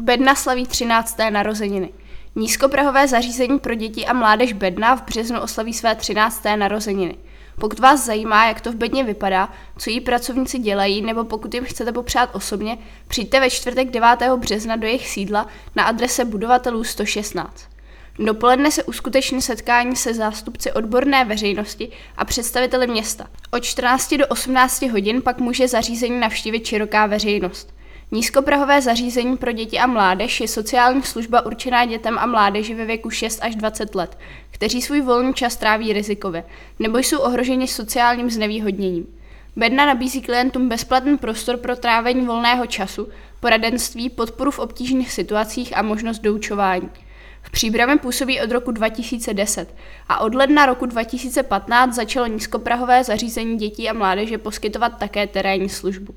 Bedna slaví 13. narozeniny. Nízkoprahové zařízení pro děti a mládež Bedna v březnu oslaví své 13. narozeniny. Pokud vás zajímá, jak to v Bedně vypadá, co jí pracovníci dělají, nebo pokud jim chcete popřát osobně, přijďte ve čtvrtek 9. března do jejich sídla na adrese budovatelů 116. Dopoledne se uskuteční setkání se zástupci odborné veřejnosti a představiteli města. Od 14 do 18 hodin pak může zařízení navštívit široká veřejnost. Nízkoprahové zařízení pro děti a mládež je sociální služba určená dětem a mládeži ve věku 6 až 20 let, kteří svůj volný čas tráví rizikově nebo jsou ohroženi sociálním znevýhodněním. Bedna nabízí klientům bezplatný prostor pro trávení volného času, poradenství, podporu v obtížných situacích a možnost doučování. V Příbrami působí od roku 2010 a od ledna roku 2015 začalo nízkoprahové zařízení dětí a mládeže poskytovat také terénní službu.